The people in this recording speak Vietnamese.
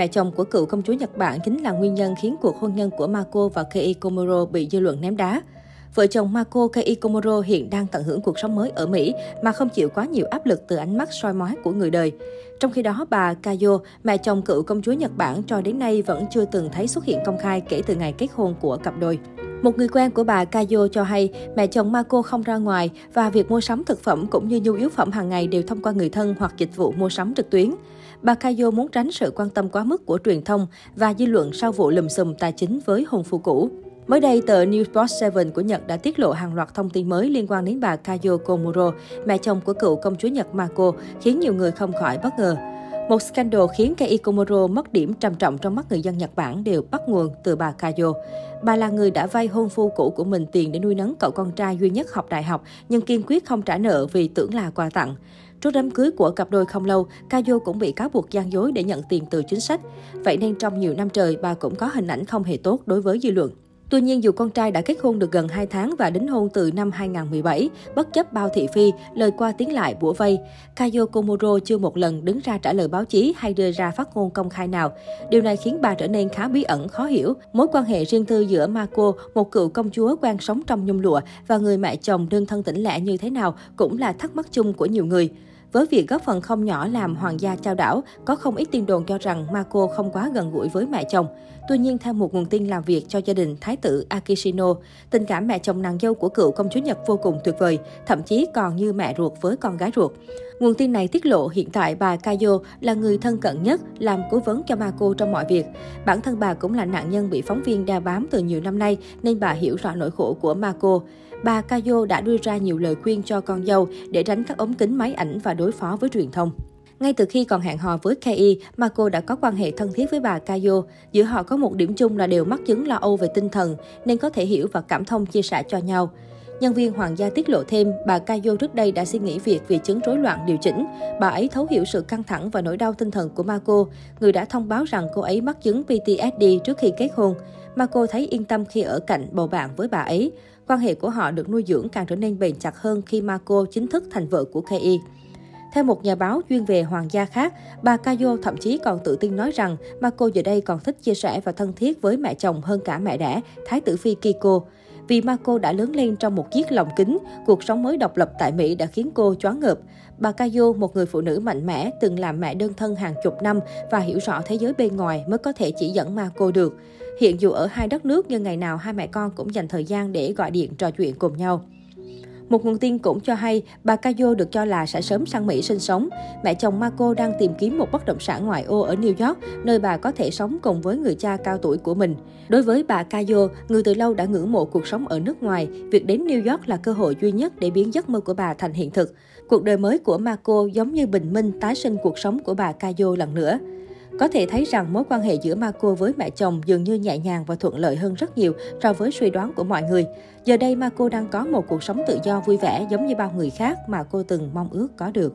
mẹ chồng của cựu công chúa Nhật Bản chính là nguyên nhân khiến cuộc hôn nhân của Marco và Kei Komuro bị dư luận ném đá. Vợ chồng Mako Kei hiện đang tận hưởng cuộc sống mới ở Mỹ mà không chịu quá nhiều áp lực từ ánh mắt soi mói của người đời. Trong khi đó, bà Kayo, mẹ chồng cựu công chúa Nhật Bản cho đến nay vẫn chưa từng thấy xuất hiện công khai kể từ ngày kết hôn của cặp đôi. Một người quen của bà Kayo cho hay mẹ chồng Mako không ra ngoài và việc mua sắm thực phẩm cũng như nhu yếu phẩm hàng ngày đều thông qua người thân hoặc dịch vụ mua sắm trực tuyến. Bà Kayo muốn tránh sự quan tâm quá mức của truyền thông và dư luận sau vụ lùm xùm tài chính với hôn phu cũ. Mới đây, tờ Newsport 7 của Nhật đã tiết lộ hàng loạt thông tin mới liên quan đến bà Kayo Komuro, mẹ chồng của cựu công chúa Nhật Mako, khiến nhiều người không khỏi bất ngờ. Một scandal khiến Kei Komuro mất điểm trầm trọng trong mắt người dân Nhật Bản đều bắt nguồn từ bà Kayo. Bà là người đã vay hôn phu cũ của mình tiền để nuôi nấng cậu con trai duy nhất học đại học, nhưng kiên quyết không trả nợ vì tưởng là quà tặng. Trước đám cưới của cặp đôi không lâu, Kayo cũng bị cáo buộc gian dối để nhận tiền từ chính sách. Vậy nên trong nhiều năm trời, bà cũng có hình ảnh không hề tốt đối với dư luận. Tuy nhiên, dù con trai đã kết hôn được gần 2 tháng và đính hôn từ năm 2017, bất chấp bao thị phi, lời qua tiếng lại bủa vây, Kayo Komuro chưa một lần đứng ra trả lời báo chí hay đưa ra phát ngôn công khai nào. Điều này khiến bà trở nên khá bí ẩn, khó hiểu. Mối quan hệ riêng tư giữa Mako, một cựu công chúa quen sống trong nhung lụa, và người mẹ chồng đơn thân tỉnh lẻ như thế nào cũng là thắc mắc chung của nhiều người. Với việc góp phần không nhỏ làm hoàng gia trao đảo, có không ít tin đồn cho rằng Marco không quá gần gũi với mẹ chồng. Tuy nhiên, theo một nguồn tin làm việc cho gia đình Thái tử Akishino, tình cảm mẹ chồng nàng dâu của cựu công chúa Nhật vô cùng tuyệt vời, thậm chí còn như mẹ ruột với con gái ruột. Nguồn tin này tiết lộ hiện tại bà Kayo là người thân cận nhất, làm cố vấn cho Marco trong mọi việc. Bản thân bà cũng là nạn nhân bị phóng viên đeo bám từ nhiều năm nay nên bà hiểu rõ nỗi khổ của Marco. Bà Kayo đã đưa ra nhiều lời khuyên cho con dâu để tránh các ống kính máy ảnh và đối phó với truyền thông. Ngay từ khi còn hẹn hò với Kei, Marco đã có quan hệ thân thiết với bà Kayo. Giữa họ có một điểm chung là đều mắc chứng lo âu về tinh thần, nên có thể hiểu và cảm thông chia sẻ cho nhau. Nhân viên hoàng gia tiết lộ thêm, bà Kayo trước đây đã suy nghĩ việc vì chứng rối loạn điều chỉnh. Bà ấy thấu hiểu sự căng thẳng và nỗi đau tinh thần của Marco, người đã thông báo rằng cô ấy mắc chứng PTSD trước khi kết hôn. Marco thấy yên tâm khi ở cạnh bầu bạn với bà ấy. Quan hệ của họ được nuôi dưỡng càng trở nên bền chặt hơn khi Marco chính thức thành vợ của Kei. Theo một nhà báo chuyên về hoàng gia khác, bà Kayo thậm chí còn tự tin nói rằng Marco giờ đây còn thích chia sẻ và thân thiết với mẹ chồng hơn cả mẹ đẻ, Thái tử Phi Kiko. Vì Marco đã lớn lên trong một chiếc lồng kính, cuộc sống mới độc lập tại Mỹ đã khiến cô choáng ngợp. Bà Kayo, một người phụ nữ mạnh mẽ, từng làm mẹ đơn thân hàng chục năm và hiểu rõ thế giới bên ngoài mới có thể chỉ dẫn Marco được. Hiện dù ở hai đất nước nhưng ngày nào hai mẹ con cũng dành thời gian để gọi điện trò chuyện cùng nhau. Một nguồn tin cũng cho hay bà Kayo được cho là sẽ sớm sang Mỹ sinh sống. Mẹ chồng Marco đang tìm kiếm một bất động sản ngoại ô ở New York, nơi bà có thể sống cùng với người cha cao tuổi của mình. Đối với bà Kayo, người từ lâu đã ngưỡng mộ cuộc sống ở nước ngoài, việc đến New York là cơ hội duy nhất để biến giấc mơ của bà thành hiện thực. Cuộc đời mới của Marco giống như bình minh tái sinh cuộc sống của bà Kayo lần nữa. Có thể thấy rằng mối quan hệ giữa Marco với mẹ chồng dường như nhẹ nhàng và thuận lợi hơn rất nhiều so với suy đoán của mọi người. Giờ đây Marco đang có một cuộc sống tự do vui vẻ giống như bao người khác mà cô từng mong ước có được.